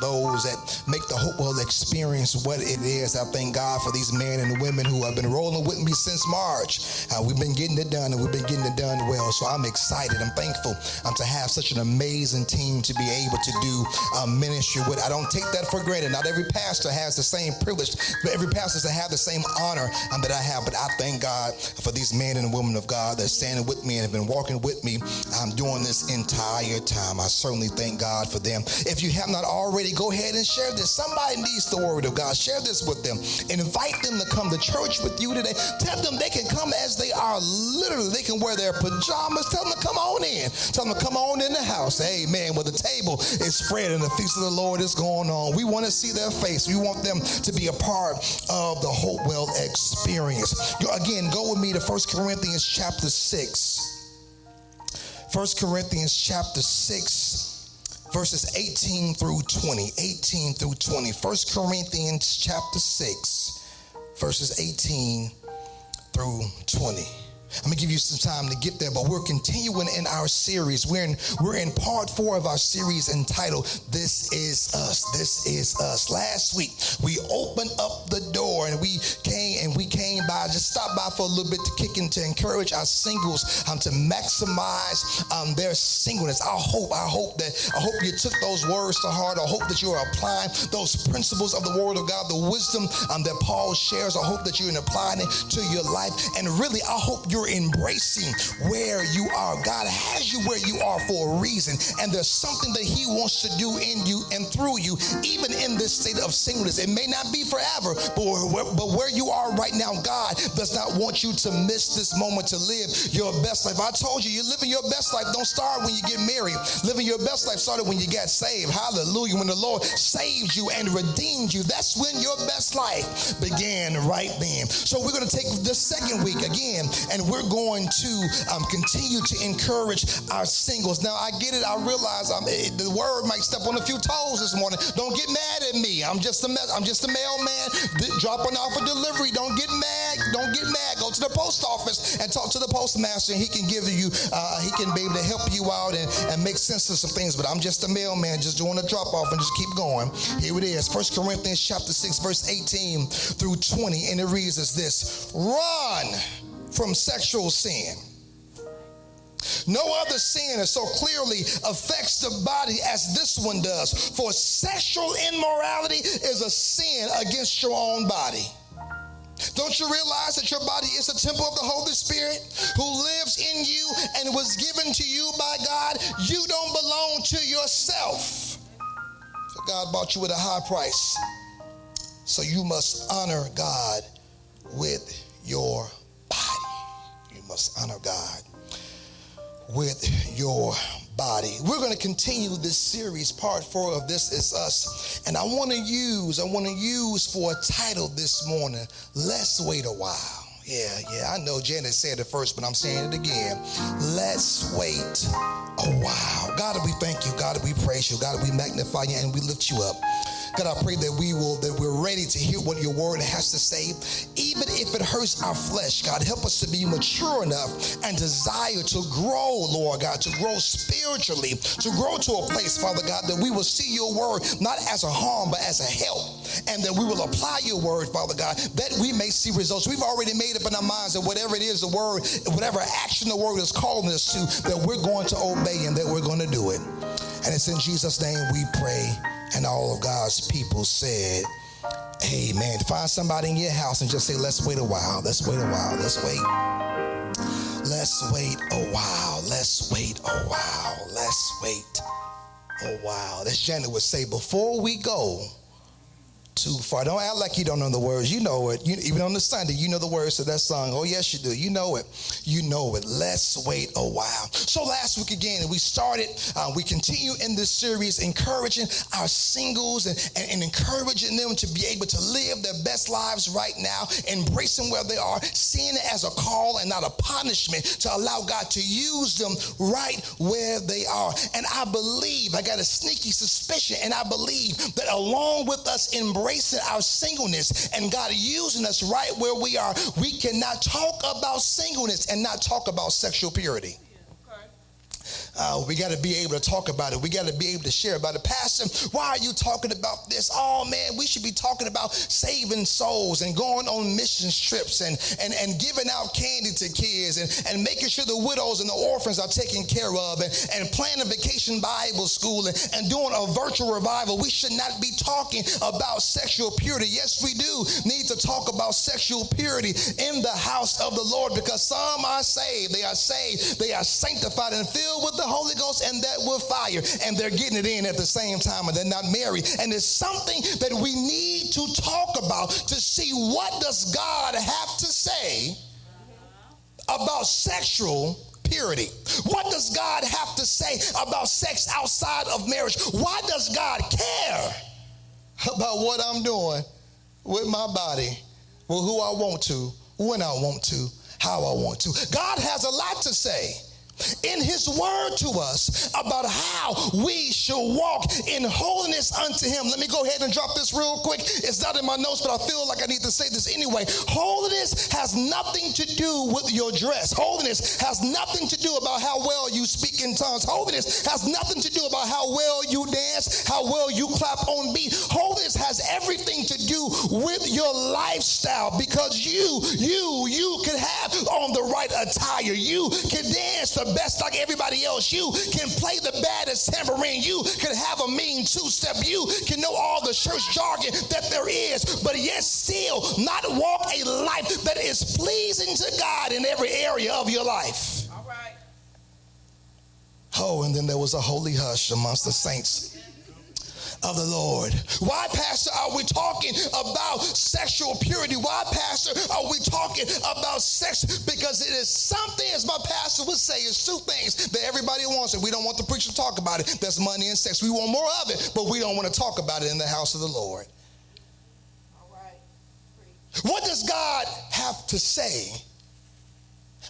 those that make the Hopewell experience what it is. I thank God for these men and women who have been rolling with me since March. Uh, we've been getting it done and we've been getting it done well. So I'm excited. I'm thankful um, to have such an amazing team to be able to do um, ministry with. I don't take that for granted. Not every pastor has the same privilege, but every pastor doesn't have the same honor um, that I have. But I thank God for these men and women of God that are standing with me and have been walking with me um, during this entire time. I certainly thank God for them. If you have not already, go ahead and share this. Somebody needs the word of God. Share this with them. Invite them to come to church with you today. Tell them they can come as they are. Literally, they can wear their pajamas. Tell them to come on in. Tell them to come on in the house. Amen. Where the table is spread and the feast of the Lord is going on. We want to see their face. We want them to be a part of the Hopewell experience. Again, go with me to 1 Corinthians chapter 6. 1 Corinthians chapter 6 verses 18 through 20 18 through 20 1 corinthians chapter 6 verses 18 through 20 I'm gonna give you some time to get there, but we're continuing in our series. We're in we're in part four of our series entitled "This Is Us." This is us. Last week we opened up the door and we came and we came by, just stopped by for a little bit to kick in to encourage our singles um, to maximize um, their singleness. I hope, I hope that I hope you took those words to heart. I hope that you are applying those principles of the Word of God, the wisdom um, that Paul shares. I hope that you're applying it to your life, and really, I hope you're you're embracing where you are. God has you where you are for a reason, and there's something that He wants to do in you and through you, even in this state of singleness. It may not be forever, but where, but where you are right now, God does not want you to miss this moment to live your best life. I told you, you're living your best life. Don't start when you get married. Living your best life started when you got saved. Hallelujah. When the Lord saved you and redeemed you, that's when your best life began right then. So we're going to take the second week again, and we're going to um, continue to encourage our singles. Now, I get it. I realize I'm, it, the word might step on a few toes this morning. Don't get mad at me. I'm just a I'm just a mailman dropping off a delivery. Don't get mad. Don't get mad. Go to the post office and talk to the postmaster, and he can give you. Uh, he can be able to help you out and, and make sense of some things. But I'm just a mailman, just doing a drop off and just keep going. Here it is. First Corinthians chapter six, verse 18 through 20, and it reads as this: Run from sexual sin. No other sin so clearly affects the body as this one does. For sexual immorality is a sin against your own body. Don't you realize that your body is a temple of the Holy Spirit who lives in you and was given to you by God? You don't belong to yourself. For God bought you with a high price. So you must honor God with your must honor God with your body. We're going to continue this series, part four of This Is Us. And I want to use, I want to use for a title this morning, Let's Wait a While. Yeah, yeah, I know Janet said it first, but I'm saying it again. Let's wait a while. God, we thank you. God, we praise you. God, we magnify you and we lift you up. God, I pray that we will, that we're ready to hear what your word has to say, even if it hurts our flesh. God, help us to be mature enough and desire to grow, Lord God, to grow spiritually, to grow to a place, Father God, that we will see your word not as a harm, but as a help, and that we will apply your word, Father God, that we may see results. We've already made up in our minds that whatever it is, the word, whatever action the word is calling us to, that we're going to obey and that we're going to do it. And it's in Jesus' name we pray. And all of God's people said, Amen. Find somebody in your house and just say, Let's wait a while. Let's wait a while. Let's wait. Let's wait a while. Let's wait a while. Let's wait a while. As Janet would say, before we go, too far. Don't act like you don't know the words. You know it. You, even on the Sunday, you know the words to that song. Oh, yes, you do. You know it. You know it. Let's wait a while. So last week again, we started, uh, we continue in this series encouraging our singles and, and, and encouraging them to be able to live their best lives right now, embracing where they are, seeing it as a call and not a punishment to allow God to use them right where they are. And I believe, I got a sneaky suspicion, and I believe that along with us embracing embracing our singleness and God using us right where we are, we cannot talk about singleness and not talk about sexual purity. Uh, we got to be able to talk about it. We got to be able to share about it. Pastor, why are you talking about this? Oh man, we should be talking about saving souls and going on mission trips and, and, and giving out candy to kids and, and making sure the widows and the orphans are taken care of and, and planning vacation Bible school and, and doing a virtual revival. We should not be talking about sexual purity. Yes, we do need to talk about sexual purity in the house of the Lord because some are saved. They are saved. They are sanctified and filled with the Holy Ghost and that with fire. And they're getting it in at the same time and they're not married. And it's something that we need to talk about to see what does God have to say about sexual purity? What does God have to say about sex outside of marriage? Why does God care about what I'm doing with my body, with who I want to, when I want to, how I want to? God has a lot to say in his word to us about how we should walk in holiness unto him. Let me go ahead and drop this real quick. It's not in my notes, but I feel like I need to say this anyway. Holiness has nothing to do with your dress. Holiness has nothing to do about how well you speak in tongues. Holiness has nothing to do about how well you dance, how well you clap on beat. Holiness has everything to do with your lifestyle because you, you, you can have on the right attire. You can dance the best like everybody else. You can play the baddest tambourine. You can have a mean two step. You can know all the church jargon that there is, but yet still not walk a life that is pleasing to God in every area of your life. All right. Oh, and then there was a holy hush amongst the saints of the Lord. Why, Pastor, are we talking about sexual purity? Why, Pastor, are we talking about sex? Because it is something, as my pastor would say, it's two things that everybody wants, and we don't want the preacher to talk about it. That's money and sex. We want more of it, but we don't want to talk about it in the house of the Lord. All right. What does God have to say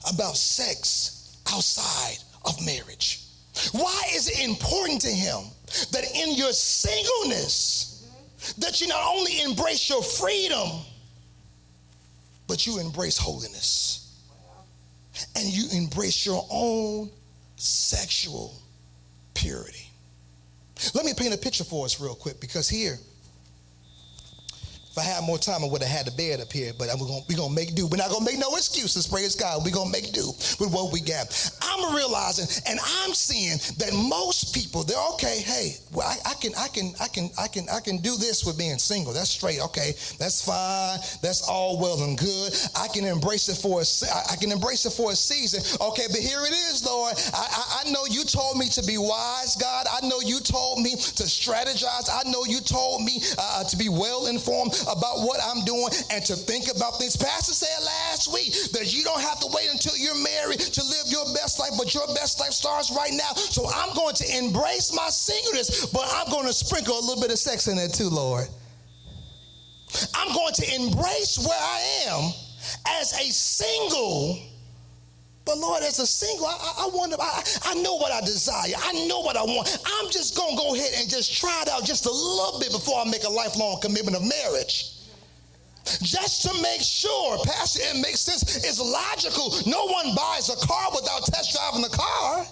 about sex outside of marriage? Why is it important to him that in your singleness, that you not only embrace your freedom, but you embrace holiness. And you embrace your own sexual purity. Let me paint a picture for us real quick because here, if I had more time, I would have had the bed up here, but we're gonna, we gonna make do. We're not gonna make no excuses, praise God. We're gonna make do with what we got. I'm realizing and I'm seeing that most people, they're okay, hey, well, I, I, can, I can, I can, I can, I can do this with being single. That's straight, okay, that's fine, that's all well and good. I can embrace it for a I can embrace it for a season. Okay, but here it is, Lord. I, I, I know you told me to be wise, God. I know you told me to strategize. I know you told me uh, to be well informed about what I'm doing and to think about things. Pastor said last week that you don't have to wait until you're married to live your best life, but your best life starts right now. So I'm going to embrace my singleness, but I'm going to sprinkle a little bit of sex in it too, Lord. I'm going to embrace where I am as a single. But Lord, as a single, I, I, to, I, I know what I desire. I know what I want. I'm just going to go ahead and just try it out just a little bit before I make a lifelong commitment of marriage. Just to make sure, Pastor, it makes sense. It's logical. No one buys a car without test driving the car.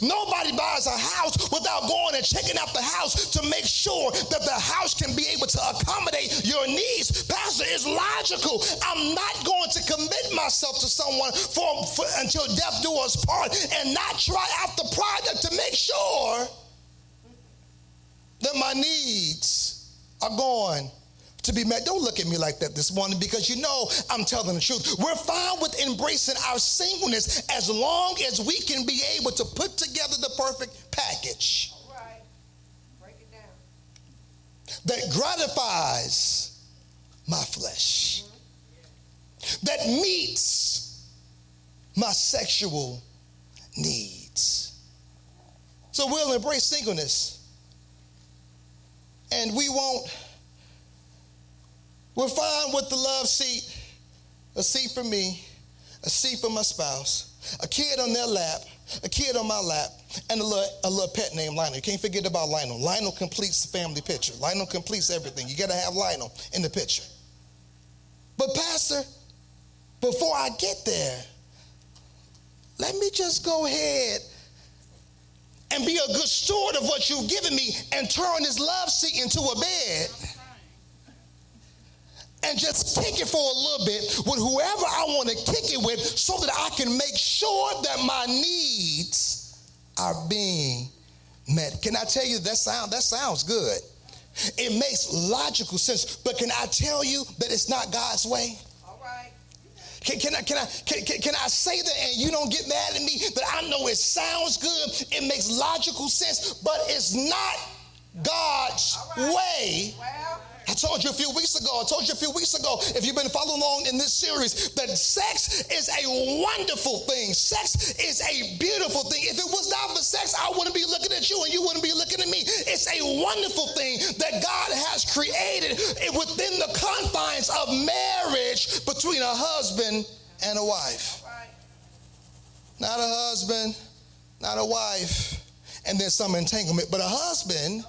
Nobody buys a house without going and checking out the house to make sure that the house can be able to accommodate your needs. Pastor, it's logical. I'm not going to commit myself to someone for, for until death do us part and not try out the product to make sure that my needs are going to be met. Don't look at me like that this morning because you know I'm telling the truth. We're fine with embracing our singleness as long as we can be able to put together the perfect package. All right. Break it down. That gratifies my flesh. Mm-hmm. That meets my sexual needs. So we'll embrace singleness. And we won't we're fine with the love seat, a seat for me, a seat for my spouse, a kid on their lap, a kid on my lap, and a little, a little pet named Lionel. You can't forget about Lionel. Lionel completes the family picture. Lionel completes everything. You got to have Lionel in the picture. But, Pastor, before I get there, let me just go ahead and be a good steward of what you've given me and turn this love seat into a bed and just kick it for a little bit with whoever I want to kick it with so that I can make sure that my needs are being met. Can I tell you that sound that sounds good. It makes logical sense, but can I tell you that it's not God's way? All right. Can, can, I, can, I, can, can, I say that and you don't get mad at me that I know it sounds good, it makes logical sense, but it's not God's right. way. Well. I told you a few weeks ago, I told you a few weeks ago, if you've been following along in this series, that sex is a wonderful thing. Sex is a beautiful thing. If it was not for sex, I wouldn't be looking at you and you wouldn't be looking at me. It's a wonderful thing that God has created within the confines of marriage between a husband and a wife. Not a husband, not a wife, and then some entanglement, but a husband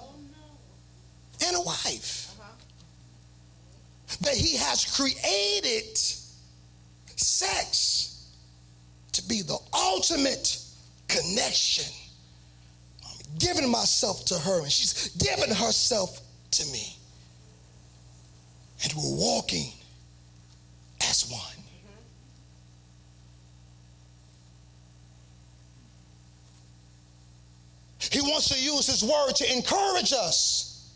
and a wife that he has created sex to be the ultimate connection. I'm giving myself to her, and she's giving herself to me. And we're walking as one. He wants to use his word to encourage us,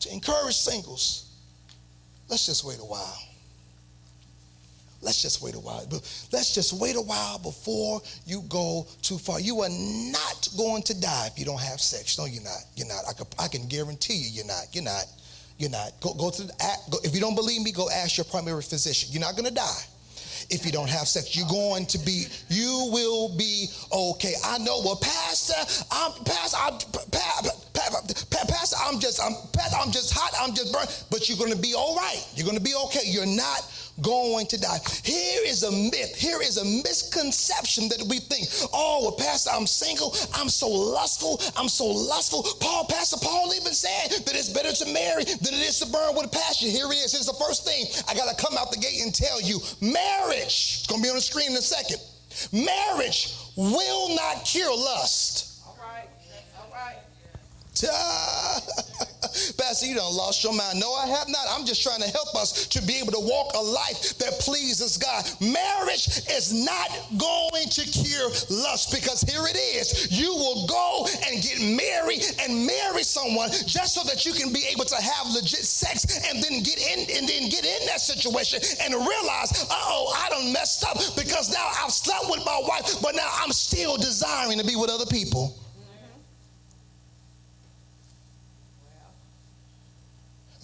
to encourage singles let's just wait a while. Let's just wait a while. Let's just wait a while before you go too far. You are not going to die if you don't have sex. No, you're not. You're not. I can, I can guarantee you, you're not. You're not. You're not. Go, go to the, go, if you don't believe me, go ask your primary physician. You're not going to die if you don't have sex. You're going to be, you will be okay. I know, well, Pastor, I'm, Pastor, I'm, Pastor, I'm just, I'm, Pastor, I'm just hot, I'm just burnt, but you're going to be all right. You're going to be okay. You're not going to die. Here is a myth. Here is a misconception that we think, oh, well, Pastor, I'm single. I'm so lustful. I'm so lustful. Paul, Pastor Paul even said that it's better to marry than it is to burn with passion. Here it is. Here's the first thing I got to come out the gate and tell you marriage, it's going to be on the screen in a second. Marriage will not cure lust. All right. All right. Pastor, you done lost your mind. No, I have not. I'm just trying to help us to be able to walk a life that pleases God. Marriage is not going to cure lust because here it is. You will go and get married and marry someone just so that you can be able to have legit sex and then get in and then get in that situation and realize, oh, I done messed up because now I've slept with my wife, but now I'm still desiring to be with other people.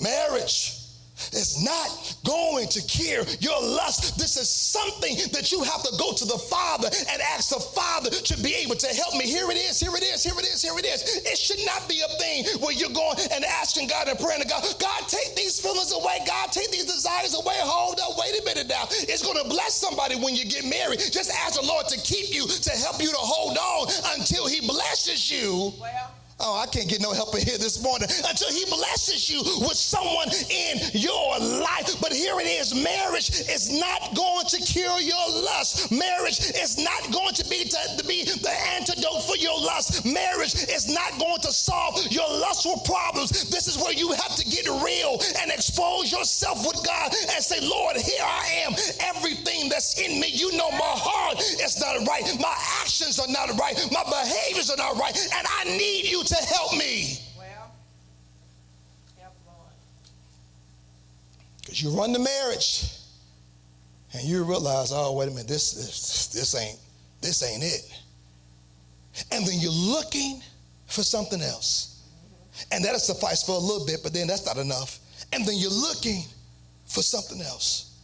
Marriage is not going to cure your lust. This is something that you have to go to the Father and ask the Father to be able to help me. Here it is, here it is, here it is, here it is. It should not be a thing where you're going and asking God and praying to God, God, take these feelings away. God, take these desires away. Hold up, wait a minute now. It's going to bless somebody when you get married. Just ask the Lord to keep you, to help you to hold on until He blesses you. Well Oh, I can't get no help in here this morning until he blesses you with someone in your life. But here it is marriage is not going to cure your lust. Marriage is not going to be, to, to be the antidote for your lust. Marriage is not going to solve your lustful problems. This is where you have to get real and expose yourself with God and say, Lord, here I am. Everything that's in me, you know my heart is not right. My actions are not right. My behaviors are not right. And I need you to help me. Because you run the marriage and you realize, oh, wait a minute, this, this, this ain't, this ain't it. And then you're looking for something else. And that'll suffice for a little bit, but then that's not enough. And then you're looking for something else.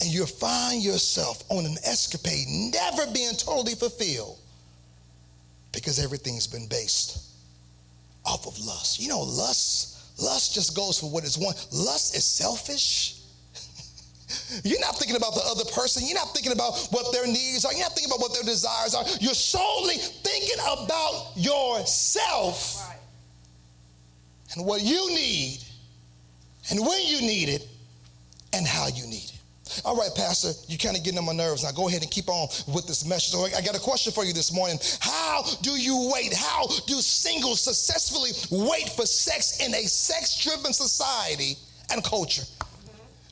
And you find yourself on an escapade, never being totally fulfilled because everything's been based off of lust. You know, lust, lust just goes for what it's one. Lust is selfish. You're not thinking about the other person. You're not thinking about what their needs are. You're not thinking about what their desires are. You're solely thinking about yourself right. and what you need and when you need it and how you need it. All right, Pastor, you kind of getting on my nerves. Now go ahead and keep on with this message. So I got a question for you this morning. How do you wait? How do singles successfully wait for sex in a sex driven society and culture?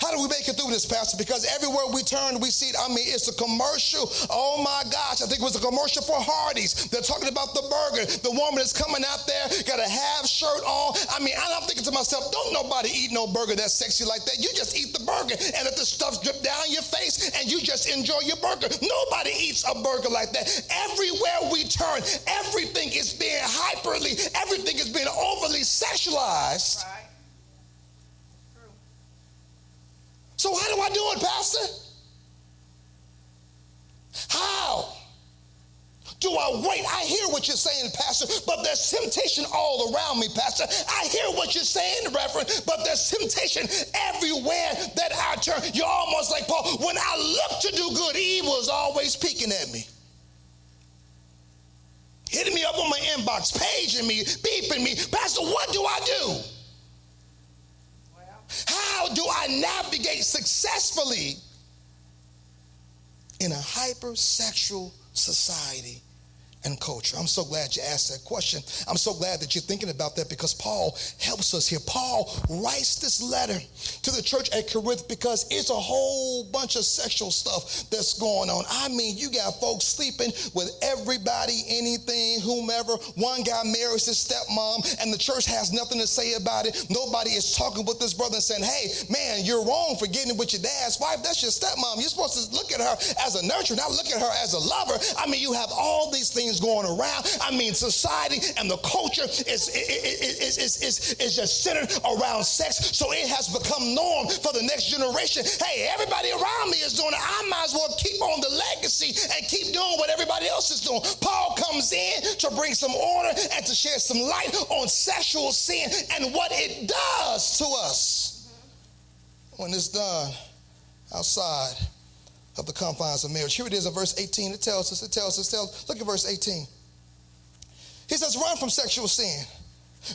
How do we make it through this, Pastor? Because everywhere we turn, we see it. I mean, it's a commercial. Oh my gosh, I think it was a commercial for Hardee's. They're talking about the burger. The woman is coming out there, got a half shirt on. I mean, I'm thinking to myself, don't nobody eat no burger that's sexy like that. You just eat the burger and let the stuff drip down your face and you just enjoy your burger. Nobody eats a burger like that. Everywhere we turn, everything is being hyperly, everything is being overly sexualized. Right. So, how do I do it, Pastor? How? Do I wait? I hear what you're saying, Pastor, but there's temptation all around me, Pastor. I hear what you're saying, Reverend, but there's temptation everywhere that I turn. You're almost like Paul. When I look to do good, evil is always peeking at me. Hitting me up on my inbox, paging me, beeping me. Pastor, what do I do? How do I navigate successfully in a hypersexual society and culture? I'm so glad you asked that question. I'm so glad that you're thinking about that because Paul helps us here. Paul writes this letter to the church at Corinth because it's a whole bunch of sexual stuff that's going on. I mean, you got folks sleeping with everybody, anything, whomever. One guy marries his stepmom, and the church has nothing to say about it. Nobody is talking with this brother and saying, hey, man, you're wrong for getting with your dad's wife. That's your stepmom. You're supposed to look at her as a nurturer, not look at her as a lover. I mean, you have all these things going around. I mean, society and the culture is, is, is, is, is just centered around sex. So it has become norm for the next generation. Hey, everybody around me is doing it. I might as well keep on the legacy and keep doing what everybody else is doing. Paul comes in to bring some order and to shed some light on sexual sin and what it does to us when it's done outside of the confines of marriage. Here it is in verse 18. It tells us, it tells us, it tells, look at verse 18. He says, run from sexual sin.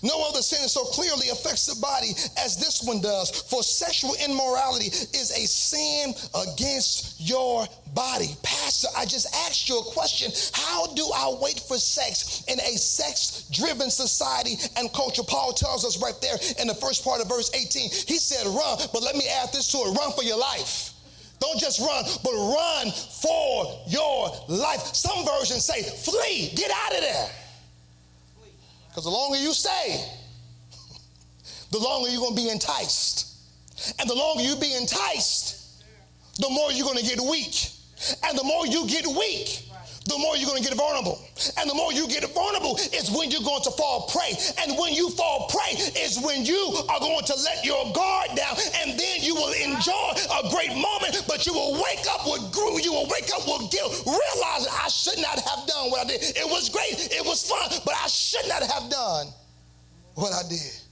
No other sin so clearly affects the body as this one does. For sexual immorality is a sin against your body. Pastor, I just asked you a question. How do I wait for sex in a sex driven society and culture? Paul tells us right there in the first part of verse 18. He said, run, but let me add this to it run for your life. Don't just run, but run for your life. Some versions say, flee, get out of there. Because the longer you stay, the longer you're going to be enticed. And the longer you be enticed, the more you're going to get weak. And the more you get weak, the more you're going to get vulnerable. And the more you get vulnerable is when you're going to fall prey. And when you fall prey is when you are going to let your guard down and then you will enjoy a great moment, but you will wake up with grew, you will wake up with guilt, realizing I should not have done what I did. It was great, it was fun, but I should not have done what I did.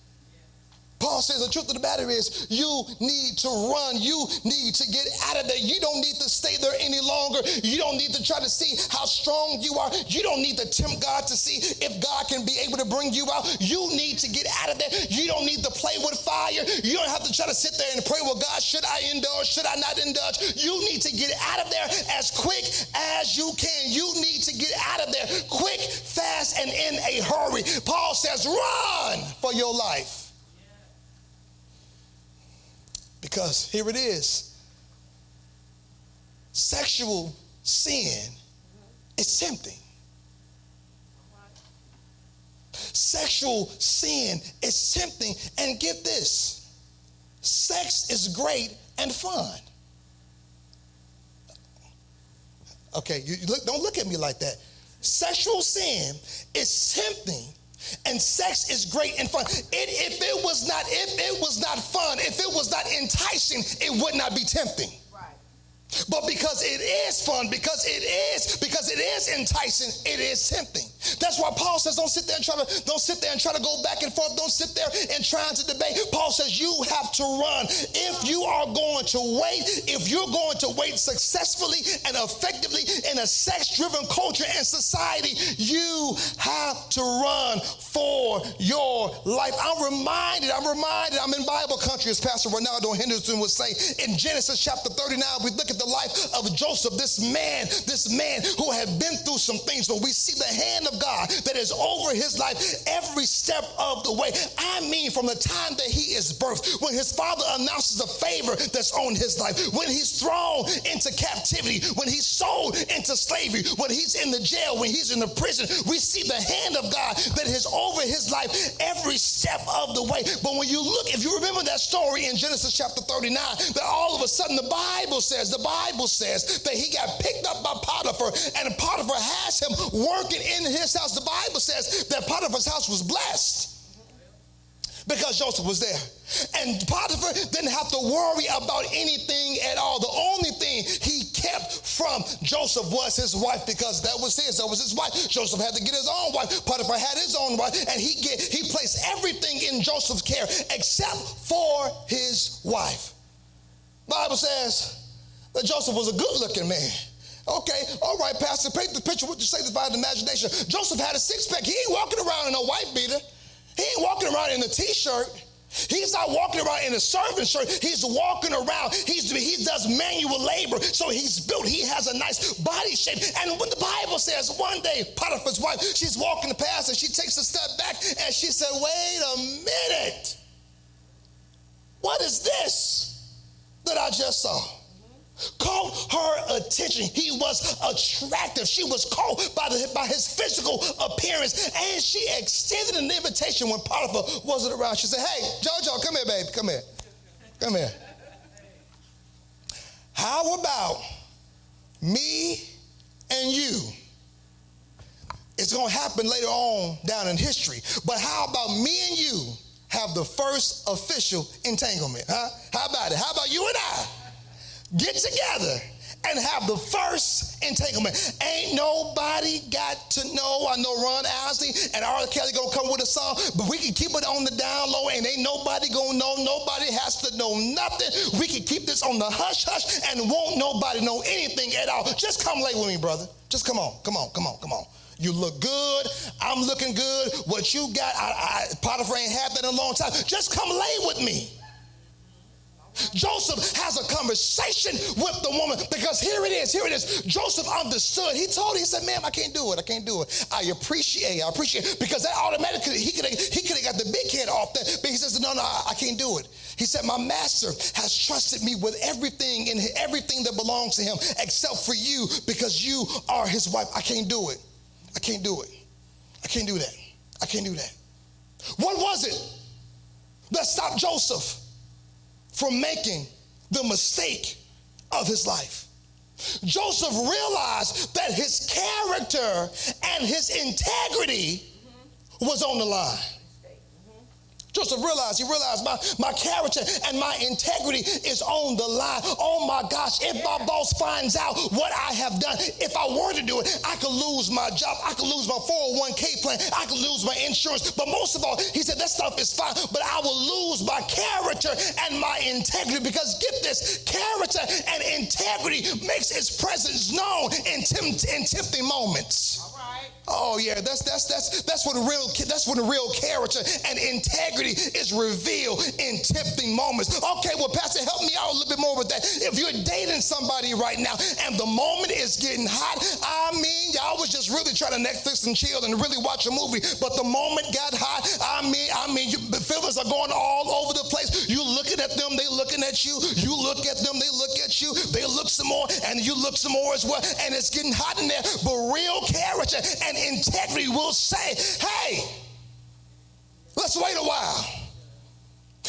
Paul says the truth of the matter is you need to run. You need to get out of there. You don't need to stay there any longer. You don't need to try to see how strong you are. You don't need to tempt God to see if God can be able to bring you out. You need to get out of there. You don't need to play with fire. You don't have to try to sit there and pray, well, God, should I indulge? Should I not indulge? You need to get out of there as quick as you can. You need to get out of there quick, fast, and in a hurry. Paul says, run for your life. Because here it is sexual sin is tempting. Sexual sin is tempting. And get this sex is great and fun. Okay, you, look, don't look at me like that. Sexual sin is tempting and sex is great and fun. It, if it was not, if it was not fun, if it was not enticing, it would not be tempting. But because it is fun, because it is, because it is enticing, it is tempting. That's why Paul says, don't sit there and try to don't sit there and try to go back and forth. Don't sit there and trying to debate. Paul says you have to run. If you are going to wait, if you're going to wait successfully and effectively in a sex-driven culture and society, you have to run for your life. I'm reminded, I'm reminded, I'm in Bible country, as Pastor Ronaldo Henderson would say in Genesis chapter 39. We look at the life of Joseph, this man, this man who had been through some things, but we see the hand of of God that is over his life every step of the way. I mean, from the time that he is birthed, when his father announces a favor that's on his life, when he's thrown into captivity, when he's sold into slavery, when he's in the jail, when he's in the prison, we see the hand of God that is over his life every step of the way. But when you look, if you remember that story in Genesis chapter 39, that all of a sudden the Bible says, the Bible says that he got picked up by Potiphar and Potiphar has him working in his house, the Bible says that Potiphar's house was blessed because Joseph was there. And Potiphar didn't have to worry about anything at all. The only thing he kept from Joseph was his wife because that was his. That was his wife. Joseph had to get his own wife. Potiphar had his own wife, and he get he placed everything in Joseph's care except for his wife. Bible says that Joseph was a good-looking man. Okay, all right, Pastor, paint the picture with your sanctified imagination. Joseph had a six pack. He ain't walking around in a white beater. He ain't walking around in a t-shirt. He's not walking around in a servant shirt. He's walking around. He's, he does manual labor. So he's built. He has a nice body shape. And when the Bible says one day Potiphar's wife, she's walking the past and she takes a step back and she said, wait a minute. What is this that I just saw? Caught her attention. He was attractive. She was caught by, the, by his physical appearance. And she extended an invitation when Potiphar wasn't around. She said, Hey, JoJo, come here, baby. Come here. Come here. How about me and you? It's going to happen later on down in history. But how about me and you have the first official entanglement? Huh? How about it? How about you and I? Get together and have the first entanglement. Ain't nobody got to know. I know Ron Isley and R. Kelly gonna come with a song, but we can keep it on the down low and ain't nobody gonna know. Nobody has to know nothing. We can keep this on the hush hush and won't nobody know anything at all. Just come lay with me, brother. Just come on, come on, come on, come on. You look good. I'm looking good. What you got, I, I, Potiphar ain't had that in a long time. Just come lay with me. Joseph has a conversation with the woman because here it is, here it is. Joseph understood. He told her, he said, ma'am, I can't do it. I can't do it. I appreciate, I appreciate because that automatically, he could have he could have got the big head off that, but he says, no, no, I, I can't do it. He said, my master has trusted me with everything and everything that belongs to him except for you because you are his wife. I can't do it. I can't do it. I can't do that. I can't do that. What was it that stopped Joseph? From making the mistake of his life. Joseph realized that his character and his integrity was on the line. Joseph realized, he realized my, my character and my integrity is on the line. Oh my gosh, if my boss finds out what I have done, if I were to do it, I could lose my job. I could lose my 401k plan. I could lose my insurance. But most of all, he said, that stuff is fine, but I will lose my character and my integrity because get this, character and integrity makes its presence known in, tempt, in tempting moments. Oh yeah, that's that's that's that's what a real that's what a real character and integrity is revealed in tempting moments. Okay, well, Pastor, help me out a little bit more with that. If you're dating somebody right now and the moment is getting hot, I mean, y'all was just really trying to Netflix and chill and really watch a movie, but the moment got hot, I mean, I mean, you, the feelings are going all over the place. You looking at them, they looking at you. You look at them, they look at you. They look some more, and you look some more as well. And it's getting hot in there. But real character and and integrity will say, hey, let's wait a while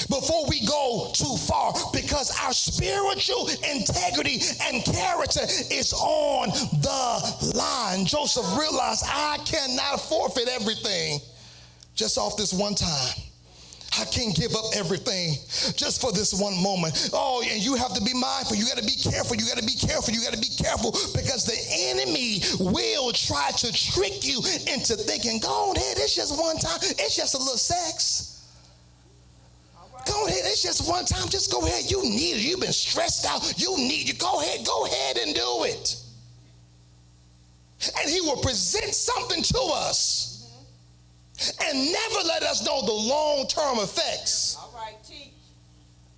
before we go too far because our spiritual integrity and character is on the line. Joseph realized I cannot forfeit everything just off this one time. I can't give up everything just for this one moment. Oh, and you have to be mindful. You got to be careful. You got to be careful. You got to be careful because the enemy will try to trick you into thinking, go ahead, it's just one time. It's just a little sex. Go ahead, it's just one time. Just go ahead. You need it. You've been stressed out. You need it. Go ahead, go ahead and do it. And he will present something to us and never let us know the long term effects right,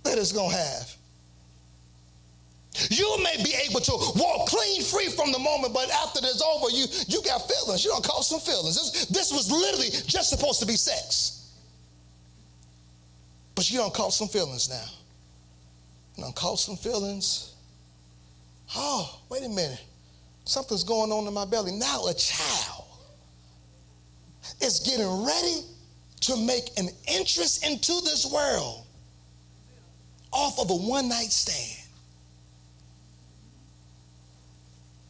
that it's going to have. You may be able to walk clean free from the moment, but after it's over, you, you got feelings. You don't cause some feelings. This, this was literally just supposed to be sex. But you don't cause some feelings now. You don't cause some feelings. Oh, wait a minute. Something's going on in my belly. Now a child is getting ready to make an interest into this world off of a one night stand.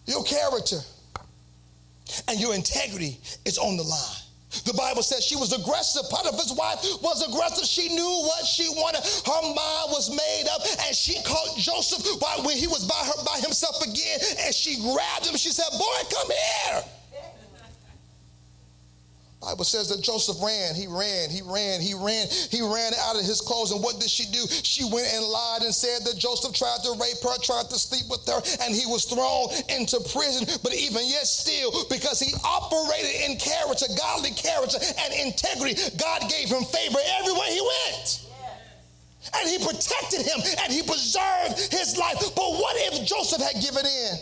Your character and your integrity is on the line. The Bible says she was aggressive. Potiphar's wife was aggressive. She knew what she wanted. Her mind was made up, and she caught Joseph when he was by her by himself again, and she grabbed him. She said, "Boy, come here." Bible says that Joseph ran, he ran, he ran, he ran, he ran out of his clothes. And what did she do? She went and lied and said that Joseph tried to rape her, tried to sleep with her, and he was thrown into prison. But even yet, still, because he operated in character, godly character, and integrity, God gave him favor everywhere he went. And he protected him and he preserved his life. But what if Joseph had given in?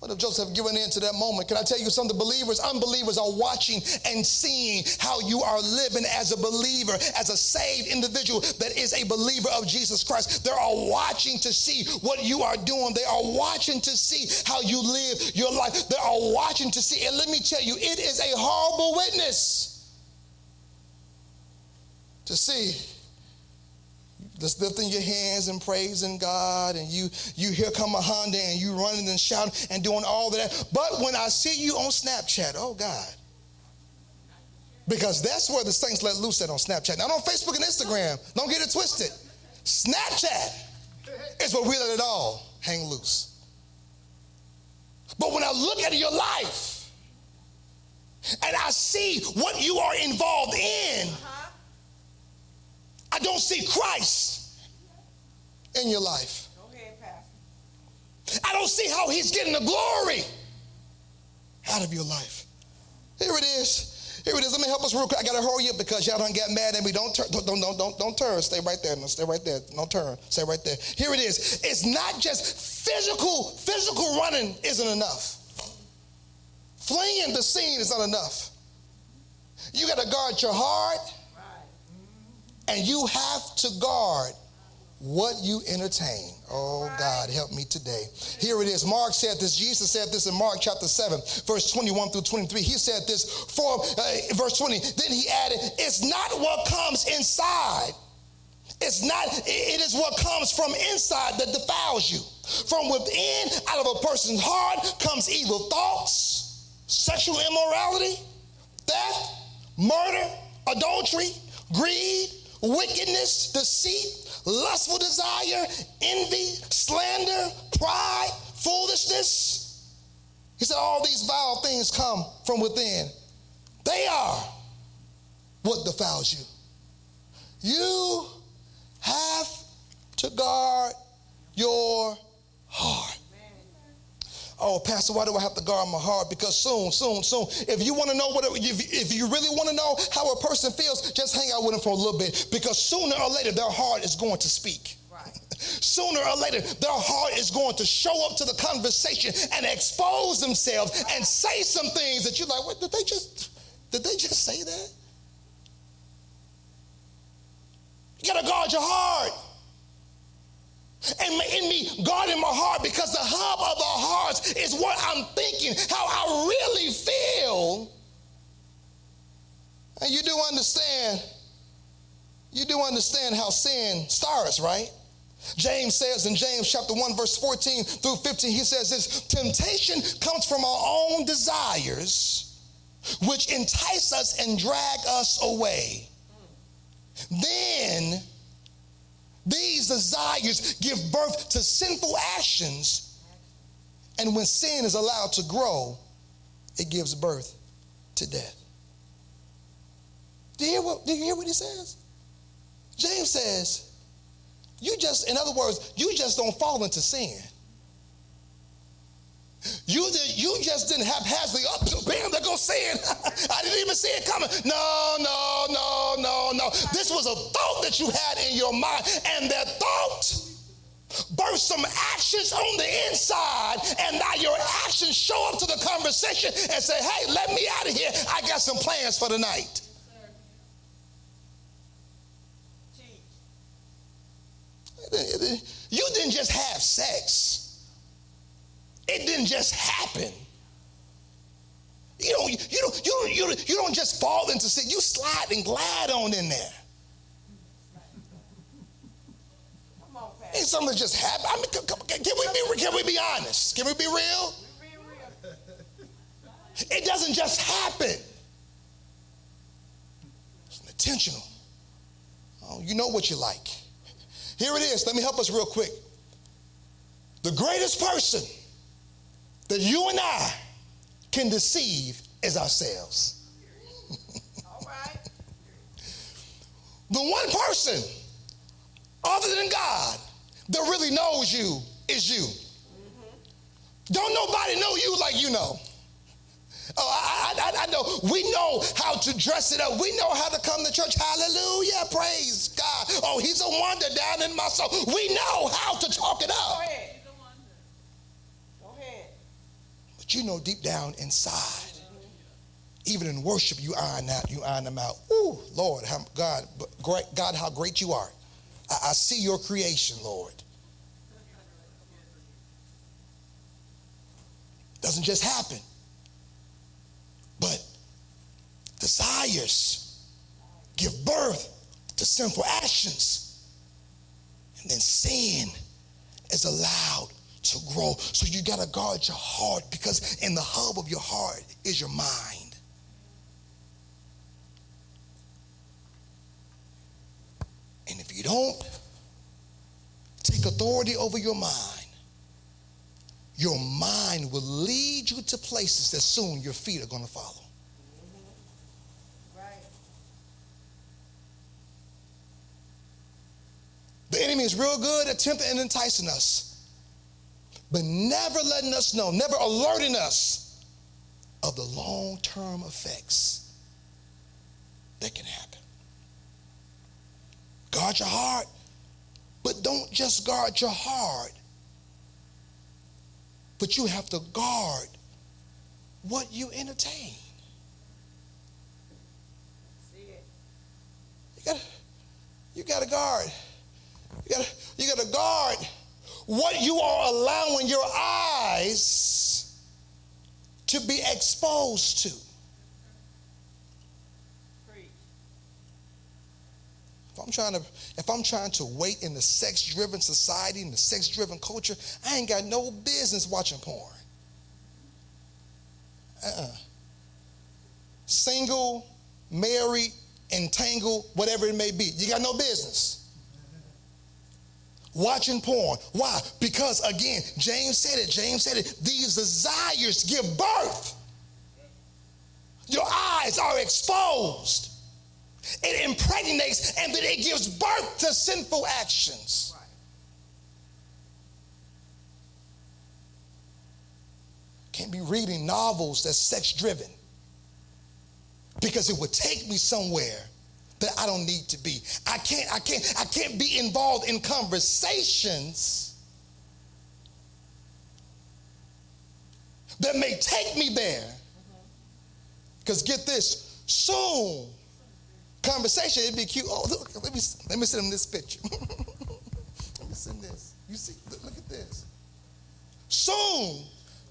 What if Joseph given in to that moment? Can I tell you something? Believers, unbelievers are watching and seeing how you are living as a believer, as a saved individual that is a believer of Jesus Christ. They are watching to see what you are doing. They are watching to see how you live your life. They are watching to see. And let me tell you, it is a horrible witness to see just lifting your hands and praising God, and you you hear come a Honda and you running and shouting and doing all that. But when I see you on Snapchat, oh God. Because that's where the saints let loose at on Snapchat. Not on Facebook and Instagram. Don't get it twisted. Snapchat is where we let it all hang loose. But when I look at your life and I see what you are involved in, I don't see Christ in your life. I don't see how he's getting the glory out of your life. Here it is. Here it is. Let me help us real quick. I gotta hurry up because y'all don't get mad at me. Don't turn. Don't don't don't don't turn. Stay right there. No, stay right there. Don't turn. Stay right there. Here it is. It's not just physical. Physical running isn't enough. Fleeing the scene is not enough. You gotta guard your heart and you have to guard what you entertain. Oh, God, help me today. Here it is. Mark said this. Jesus said this in Mark chapter 7, verse 21 through 23. He said this for uh, verse 20. Then he added, It's not what comes inside. It's not, it is what comes from inside that defiles you. From within, out of a person's heart, comes evil thoughts, sexual immorality, theft, murder, adultery, greed wickedness, deceit, lustful desire, envy, slander, pride, foolishness. He said, All these vile things come from within. They are what defiles you. You have to guard your heart. Oh, Pastor, why do I have to guard my heart? Because soon, soon, soon, if you want to know what, it, if, if you really want to know how a person feels, just hang out with them for a little bit. Because sooner or later, their heart is going to speak. Sooner or later, their heart is going to show up to the conversation and expose themselves and say some things that you're like, what did they just did they just say that? You gotta guard your heart and in me guarding my heart because the hub of our hearts is what I'm thinking, how I really feel. And you do understand, you do understand how sin starts, right? James says in James chapter 1, verse 14 through 15, he says this temptation comes from our own desires, which entice us and drag us away. Desires give birth to sinful actions. And when sin is allowed to grow, it gives birth to death. Do you hear what, do you hear what he says? James says, you just, in other words, you just don't fall into sin. You, you just didn't haphazardly up to bam, they're gonna sin. I didn't even see it coming. No, no, no, no, no. This was a thought that you had in your mind, and that thought birthed some actions on the inside, and now your actions show up to the conversation and say, Hey, let me out of here. I got some plans for the night. You didn't just have sex. It didn't just happen. You don't, you don't, you don't, you don't, you don't just fall into sin. You slide and glide on in there. Ain't something just happened. I mean, can, we be, can we be honest? Can we be real? It doesn't just happen. It's intentional. Oh, you know what you like. Here it is. Let me help us real quick. The greatest person that you and I can deceive is ourselves. The one person other than God that really knows you is you. Mm-hmm. Don't nobody know you like you know. Oh, I, I, I, know. We know how to dress it up. We know how to come to church. Hallelujah. Praise God. Oh, he's a wonder down in my soul. We know how to talk it up. Go ahead. Go ahead. But you know deep down inside, even in worship, you iron out, you iron them out. Ooh, Lord, how, God, great, God, how great you are. I, I see your creation, Lord. Doesn't just happen. But desires give birth to sinful actions. And then sin is allowed to grow. So you got to guard your heart because in the hub of your heart is your mind. And if you don't take authority over your mind, your mind will lead you to places that soon your feet are going to follow. Right. The enemy is real good at tempting and enticing us, but never letting us know, never alerting us of the long term effects that can happen. Guard your heart, but don't just guard your heart but you have to guard what you entertain. You gotta, you gotta guard. You gotta, you gotta guard what you are allowing your eyes to be exposed to. If I'm trying to, if I'm trying to wait in the sex-driven society, in the sex-driven culture, I ain't got no business watching porn. Uh-uh. Single, married, entangled, whatever it may be. You got no business. Watching porn. Why? Because again, James said it. James said it. These desires give birth. Your eyes are exposed. It impregnates and then it gives birth to sinful actions. Can't be reading novels that's sex driven because it would take me somewhere that I don't need to be. I can't, I can't, I can't be involved in conversations that may take me there. Because get this, soon conversation, it'd be cute. Oh, look, let me let me send him this picture. let me send this. You see, look, look at this. Soon,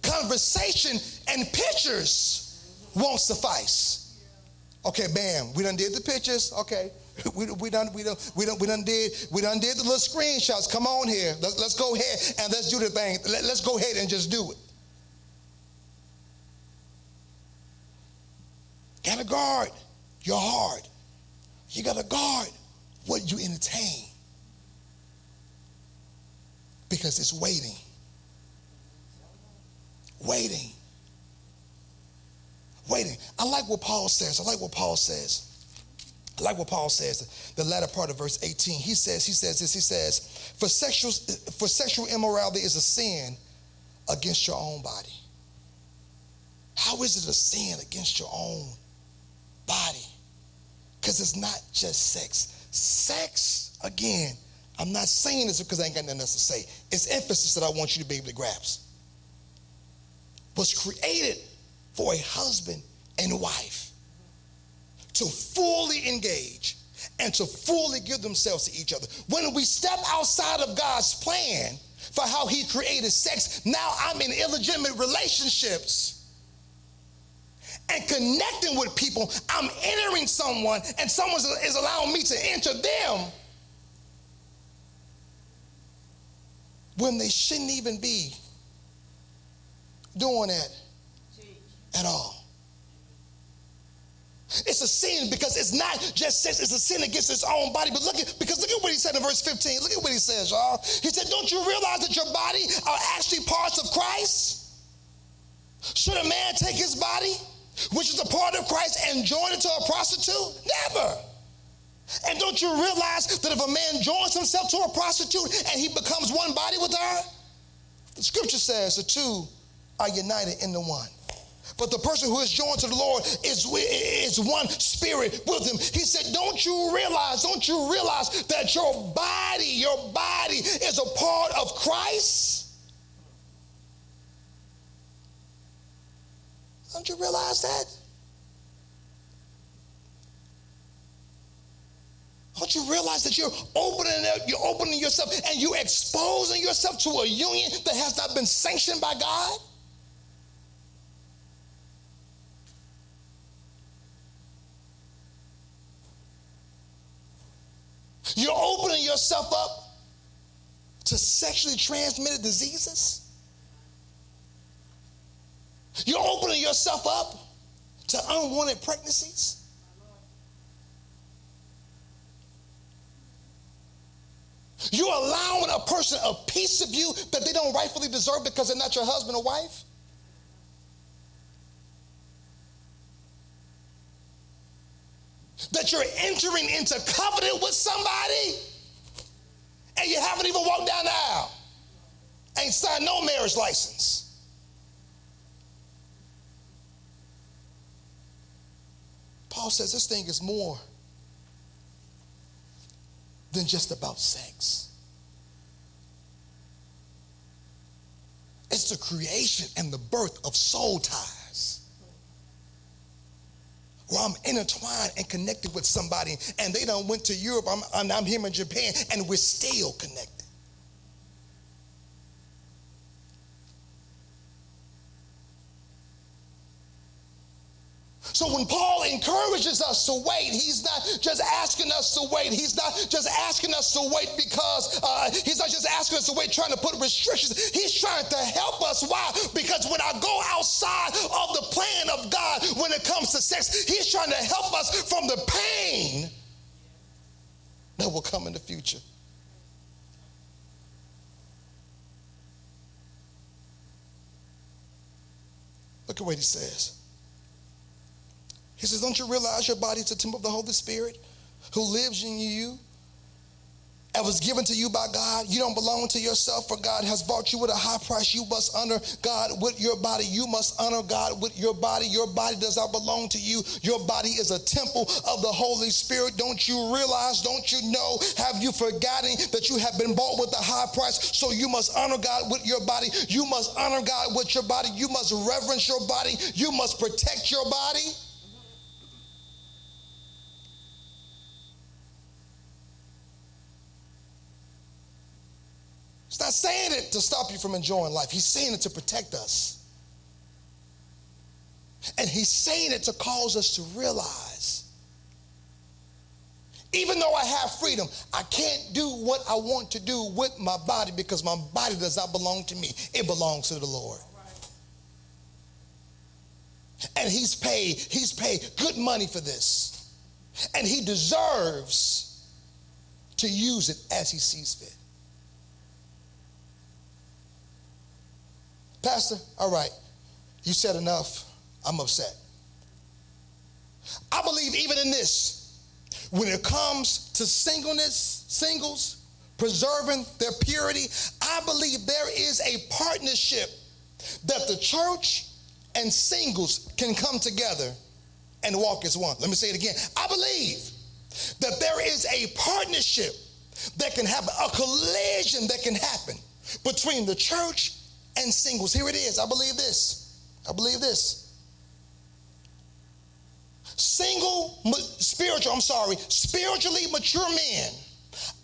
conversation and pictures won't suffice. Okay, bam, we done did the pictures. Okay, we, we done we done we done we done did we done did the little screenshots. Come on here, let's let's go ahead and let's do the thing. Let, let's go ahead and just do it. Gotta guard your heart. You got to guard what you entertain. Because it's waiting. Waiting. Waiting. I like what Paul says. I like what Paul says. I like what Paul says, the latter part of verse 18. He says, he says this, he says, for sexual, for sexual immorality is a sin against your own body. How is it a sin against your own body? Because it's not just sex. Sex, again, I'm not saying this because I ain't got nothing else to say. It's emphasis that I want you to be able to grasp. Was created for a husband and wife to fully engage and to fully give themselves to each other. When we step outside of God's plan for how He created sex, now I'm in illegitimate relationships and connecting with people, I'm entering someone and someone is allowing me to enter them when they shouldn't even be doing that at all. It's a sin because it's not just sex, it's a sin against its own body. But look at because look at what he said in verse 15. Look at what he says, y'all. He said, Don't you realize that your body are actually parts of Christ? Should a man take his body, which is a part of Christ, and join it to a prostitute? Never. And don't you realize that if a man joins himself to a prostitute and he becomes one body with her, the scripture says the two are united in the one. But the person who is joined to the Lord is, is one spirit with him. He said, Don't you realize, don't you realize that your body, your body is a part of Christ? Don't you realize that? Don't you realize that you're opening up, you're opening yourself and you're exposing yourself to a union that has not been sanctioned by God? You're opening yourself up to sexually transmitted diseases. You're opening yourself up to unwanted pregnancies. You're allowing a person a piece of you that they don't rightfully deserve because they're not your husband or wife. That you're entering into covenant with somebody and you haven't even walked down the aisle, ain't signed no marriage license. Paul says this thing is more than just about sex. It's the creation and the birth of soul ties. Where I'm intertwined and connected with somebody, and they don't went to Europe. I'm, I'm here in Japan, and we're still connected. So when Paul encourages us to wait, he's not just asking us to wait. He's not just asking us to wait because uh, he's not just asking us to wait trying to put restrictions. He's trying to help us. Why? Because when I go outside of the plan of God when it comes to sex, he's trying to help us from the pain that will come in the future. Look at what he says. He says, Don't you realize your body is a temple of the Holy Spirit who lives in you and was given to you by God? You don't belong to yourself, for God has bought you with a high price. You must honor God with your body. You must honor God with your body. Your body does not belong to you. Your body is a temple of the Holy Spirit. Don't you realize? Don't you know? Have you forgotten that you have been bought with a high price? So you must honor God with your body. You must honor God with your body. You must reverence your body. You must protect your body. Saying it to stop you from enjoying life. He's saying it to protect us. And he's saying it to cause us to realize even though I have freedom, I can't do what I want to do with my body because my body does not belong to me. It belongs to the Lord. And he's paid, he's paid good money for this. And he deserves to use it as he sees fit. Pastor, all right, you said enough. I'm upset. I believe even in this, when it comes to singleness, singles, preserving their purity, I believe there is a partnership that the church and singles can come together and walk as one. Let me say it again. I believe that there is a partnership that can happen, a collision that can happen between the church and singles. Here it is. I believe this. I believe this. Single, spiritual, I'm sorry, spiritually mature men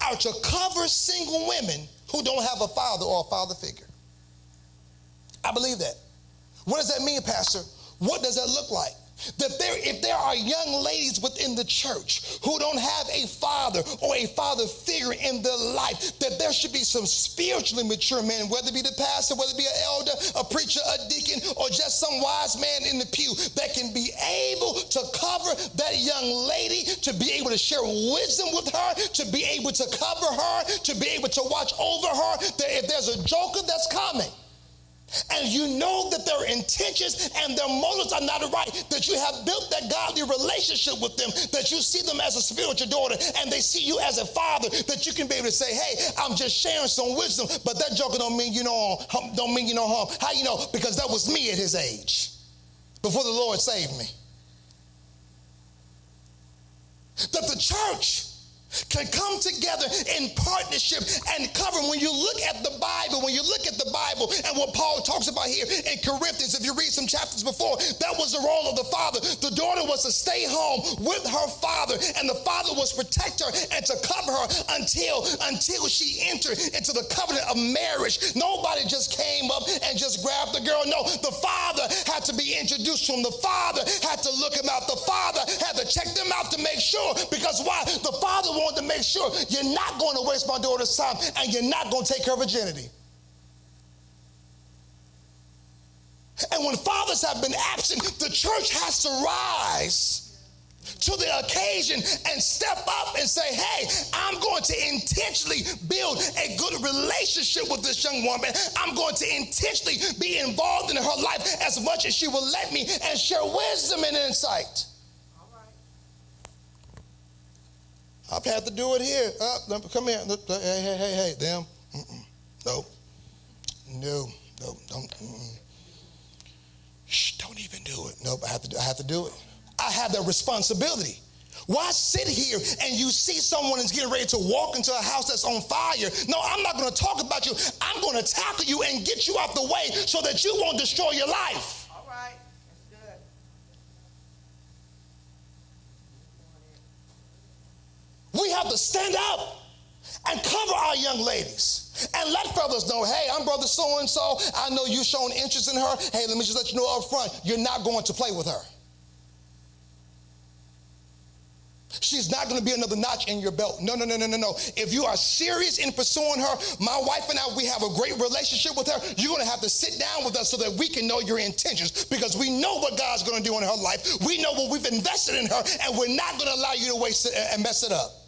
are to cover single women who don't have a father or a father figure. I believe that. What does that mean, Pastor? What does that look like? That there, if there are young ladies within the church who don't have a father or a father figure in their life, that there should be some spiritually mature men, whether it be the pastor, whether it be an elder, a preacher, a deacon, or just some wise man in the pew that can be able to cover that young lady, to be able to share wisdom with her, to be able to cover her, to be able to watch over her. That if there's a joker that's coming, and you know that their intentions and their motives are not right, that you have built that godly relationship with them, that you see them as a spiritual daughter and they see you as a father, that you can be able to say, hey, I'm just sharing some wisdom, but that joker don't mean you know don't mean you know harm. How you know? Because that was me at his age before the Lord saved me. That the church can come together in partnership and cover. When you look at the Bible, when you look at the Bible and what Paul talks about here in Corinthians, if you read some chapters before, that was the role of the father. The daughter was to stay home with her father, and the father was to protect her and to cover her until until she entered into the covenant of marriage. Nobody just came up and just grabbed the girl. No, the father had to be introduced to him. The father had to look him out. The father had to check them out to make sure. Because why? The father wanted to make sure you're not going to waste my daughter's time and you're not going to take her virginity. And when fathers have been absent, the church has to rise to the occasion and step up and say, hey, I'm going to intentionally build a good relationship with this young woman. I'm going to intentionally be involved in her life as much as she will let me and share wisdom and insight. I've had to do it here. Uh, come here. Hey, hey, hey, hey, them. Mm-mm. No. No. No. Don't. Mm-mm. Shh, don't even do it. Nope, I have to do, I have to do it. I have that responsibility. Why sit here and you see someone is getting ready to walk into a house that's on fire? No, I'm not going to talk about you. I'm going to tackle you and get you out the way so that you won't destroy your life. We have to stand up and cover our young ladies and let brothers know, hey, I'm brother so and so. I know you've shown interest in her. Hey, let me just let you know up front, you're not going to play with her. She's not going to be another notch in your belt. No, no, no, no, no, no. If you are serious in pursuing her, my wife and I, we have a great relationship with her. You're going to have to sit down with us so that we can know your intentions because we know what God's going to do in her life. We know what we've invested in her, and we're not going to allow you to waste it and mess it up.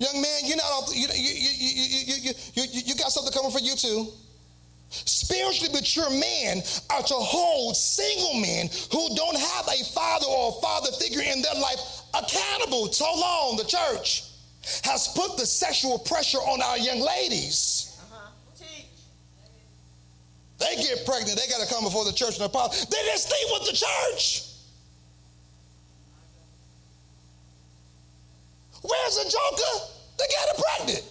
Young man, you're not off, you, you, you, you, you, you got something coming for you too. Spiritually mature men are to hold single men who don't have a father or a father figure in their life accountable. So long, the church has put the sexual pressure on our young ladies. They get pregnant, they got to come before the church and apologize. They just sleep with the church. Where's the joker? They got her pregnant.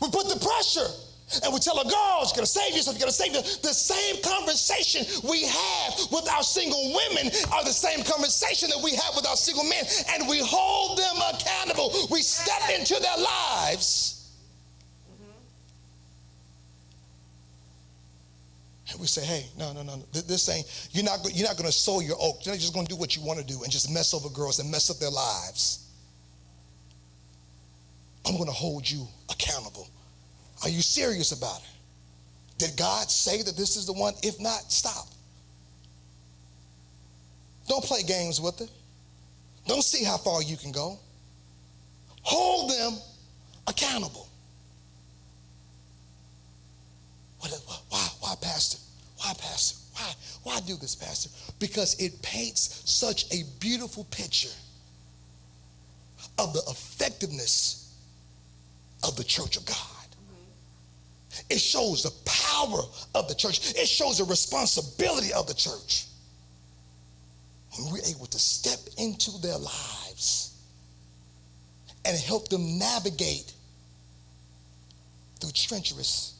We put the pressure and we tell a girl, you're gonna save yourself, you're gonna save yourself. The same conversation we have with our single women are the same conversation that we have with our single men, and we hold them accountable. We step into their lives And we say, hey, no, no, no, this ain't, you're not, you're not going to sow your oak. You're not just going to do what you want to do and just mess over girls and mess up their lives. I'm going to hold you accountable. Are you serious about it? Did God say that this is the one? If not, stop. Don't play games with it. Don't see how far you can go. hold them accountable. What, why, why, Pastor? Why, Pastor? Why, why do this, Pastor? Because it paints such a beautiful picture of the effectiveness of the church of God. It shows the power of the church. It shows the responsibility of the church. When we're able to step into their lives and help them navigate through treacherous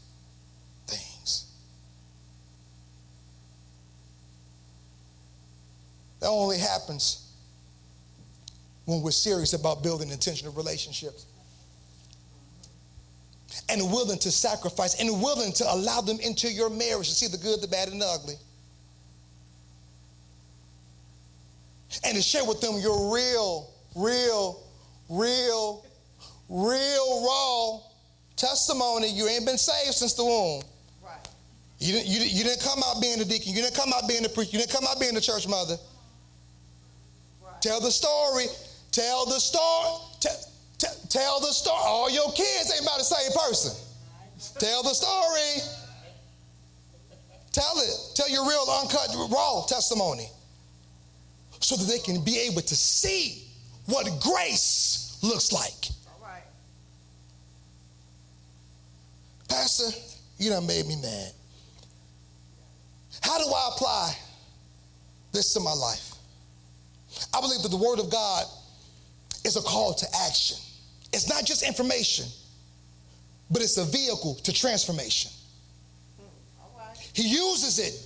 things. That only happens when we're serious about building intentional relationships and willing to sacrifice and willing to allow them into your marriage to see the good, the bad, and the ugly. And to share with them your real, real, real, real raw testimony. You ain't been saved since the womb. Right. You didn't, you, you didn't come out being a deacon. You didn't come out being a preacher. You didn't come out being a church mother. Tell the story. Tell the story. T- tell the story. All your kids ain't about the same person. Tell the story. Tell it. Tell your real, uncut, raw testimony. So that they can be able to see what grace looks like. Pastor, you done made me mad. How do I apply this to my life? I believe that the Word of God is a call to action. It's not just information, but it's a vehicle to transformation. He uses it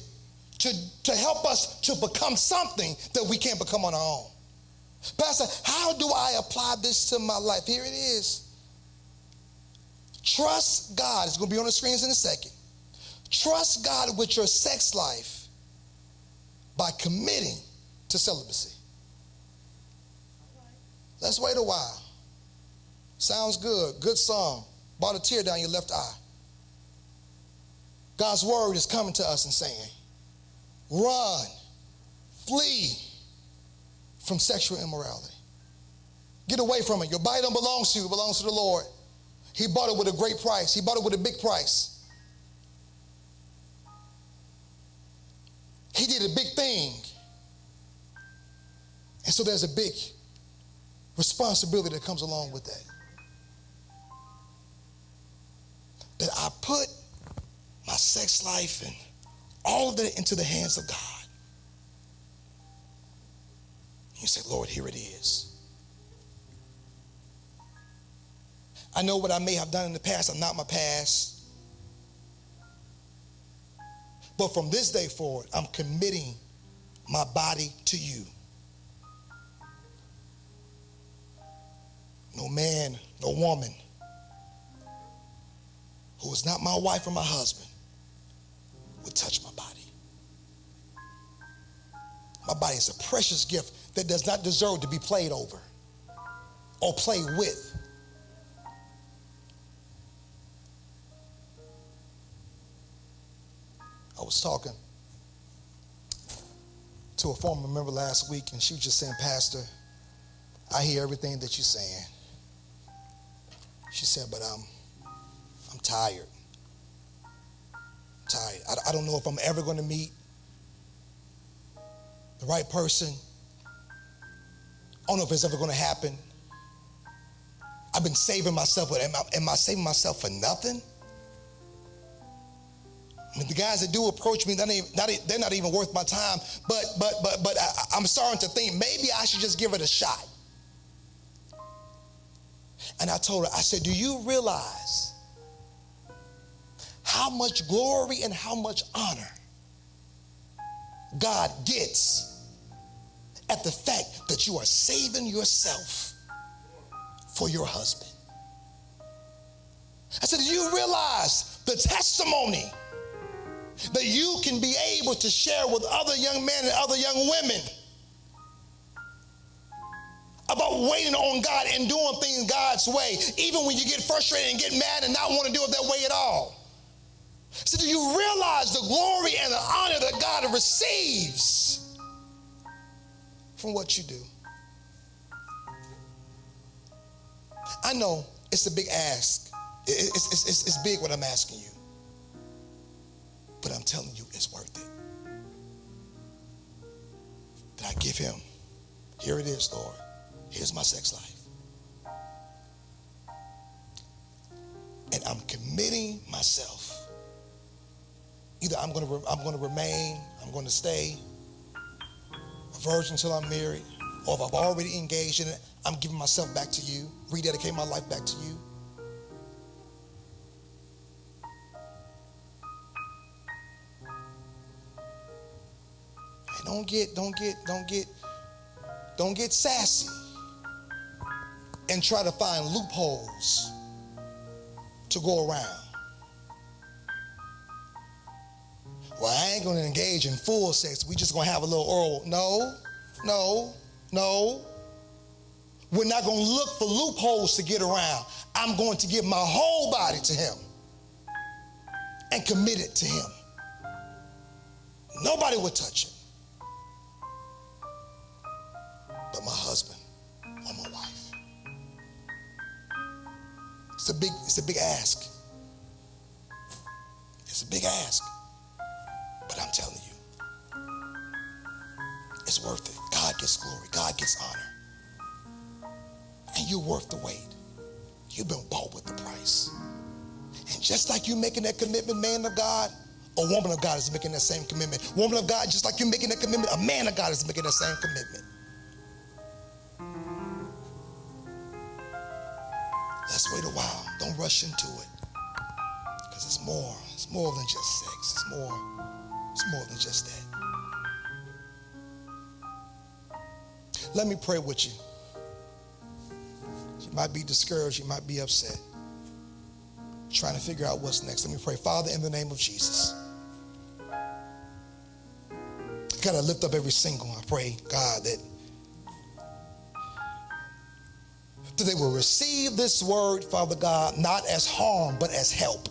to, to help us to become something that we can't become on our own. Pastor, how do I apply this to my life? Here it is. Trust God. It's going to be on the screens in a second. Trust God with your sex life by committing to celibacy. Let's wait a while. Sounds good. Good song. Brought a tear down your left eye. God's word is coming to us and saying, run, flee from sexual immorality. Get away from it. Your body don't belong to you, it belongs to the Lord. He bought it with a great price, He bought it with a big price. He did a big thing. And so there's a big responsibility that comes along with that. That I put my sex life and all of that into the hands of God. You say, Lord, here it is. I know what I may have done in the past. I'm not my past. But from this day forward, I'm committing my body to you. No man, no woman who is not my wife or my husband would touch my body. My body is a precious gift that does not deserve to be played over or played with. I was talking to a former member last week, and she was just saying, Pastor, I hear everything that you're saying. She said, but I'm, I'm tired. I'm tired. I, I don't know if I'm ever going to meet the right person. I don't know if it's ever going to happen. I've been saving myself, am I, am I saving myself for nothing? I mean, the guys that do approach me, they're not, even, they're not even worth my time. But but but but I, I'm starting to think maybe I should just give it a shot. And I told her, I said, Do you realize how much glory and how much honor God gets at the fact that you are saving yourself for your husband? I said, Do you realize the testimony that you can be able to share with other young men and other young women? About waiting on God and doing things God's way, even when you get frustrated and get mad and not want to do it that way at all. So, do you realize the glory and the honor that God receives from what you do? I know it's a big ask. It's, it's, it's, it's big what I'm asking you. But I'm telling you, it's worth it. That I give him, here it is, Lord. Here's my sex life. And I'm committing myself. Either I'm going to I'm going to remain, I'm going to stay a virgin until I'm married, or if I've already engaged in it, I'm giving myself back to you, rededicate my life back to you. And don't get, don't get, don't get, don't get sassy and try to find loopholes to go around. Well, I ain't gonna engage in full sex. We just gonna have a little oral. No, no, no. We're not going to look for loopholes to get around. I'm going to give my whole body to Him and commit it to Him. Nobody would touch it but my husband It's a big, it's a big ask. It's a big ask. But I'm telling you, it's worth it. God gets glory, God gets honor and you're worth the wait. You've been bought with the price. And just like you're making that commitment, man of God, a woman of God is making that same commitment. Woman of God, just like you're making that commitment, a man of God is making that same commitment. Don't rush into it. Because it's more. It's more than just sex. It's more. It's more than just that. Let me pray with you You might be discouraged, you might be upset, trying to figure out what's next. Let me pray. Father, in the name of Jesus, I gotta lift up every single. I pray, God, that that they will receive this word, Father God, not as harm, but as help.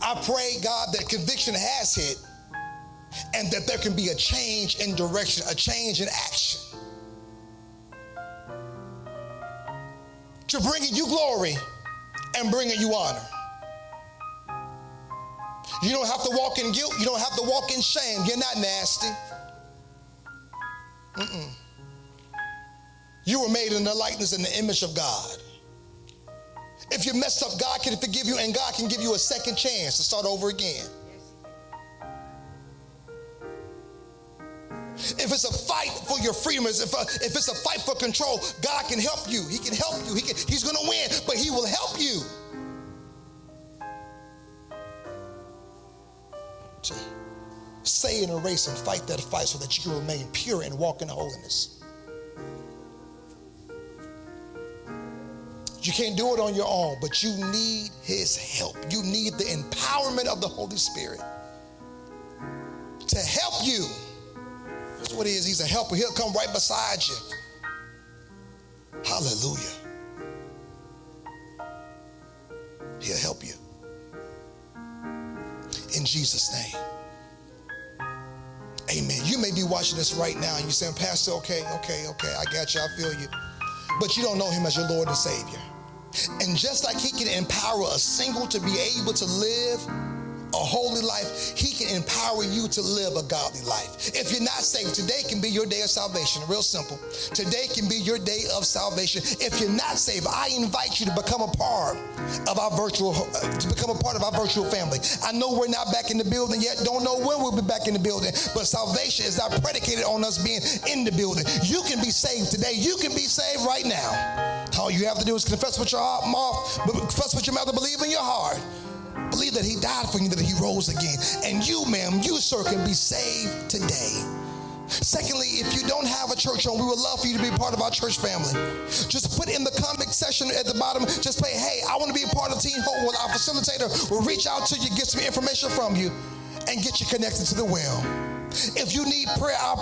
I pray, God, that conviction has hit and that there can be a change in direction, a change in action. to bringing you glory and bringing you honor. You don't have to walk in guilt. You don't have to walk in shame. You're not nasty. Mm-mm. You were made in the likeness and the image of God. If you messed up, God can forgive you and God can give you a second chance to start over again. If it's a fight for your freedom, if, a, if it's a fight for control, God can help you. He can help you. He can, he's going to win, but He will help you. Say in a race and fight that fight so that you can remain pure and walk in holiness. You can't do it on your own, but you need His help. You need the empowerment of the Holy Spirit to help you that's what he is. He's a helper. He'll come right beside you. Hallelujah. He'll help you. In Jesus' name. Amen. You may be watching this right now and you're saying, Pastor, okay, okay, okay, I got you, I feel you. But you don't know him as your Lord and Savior. And just like he can empower a single to be able to live a holy life, He can empower you to live a godly life. If you're not saved, today can be your day of salvation. Real simple. Today can be your day of salvation. If you're not saved, I invite you to become a part of our virtual, uh, to become a part of our virtual family. I know we're not back in the building yet. Don't know when we'll be back in the building, but salvation is not predicated on us being in the building. You can be saved today. You can be saved right now. All you have to do is confess with your heart, mouth, confess with your mouth, and believe in your heart Believe that he died for you, that he rose again. And you, ma'am, you, sir, can be saved today. Secondly, if you don't have a church home, we would love for you to be part of our church family. Just put in the comment section at the bottom, just say, hey, I want to be a part of Teen Home. Well, our facilitator will reach out to you, get some information from you, and get you connected to the well. If you need prayer, our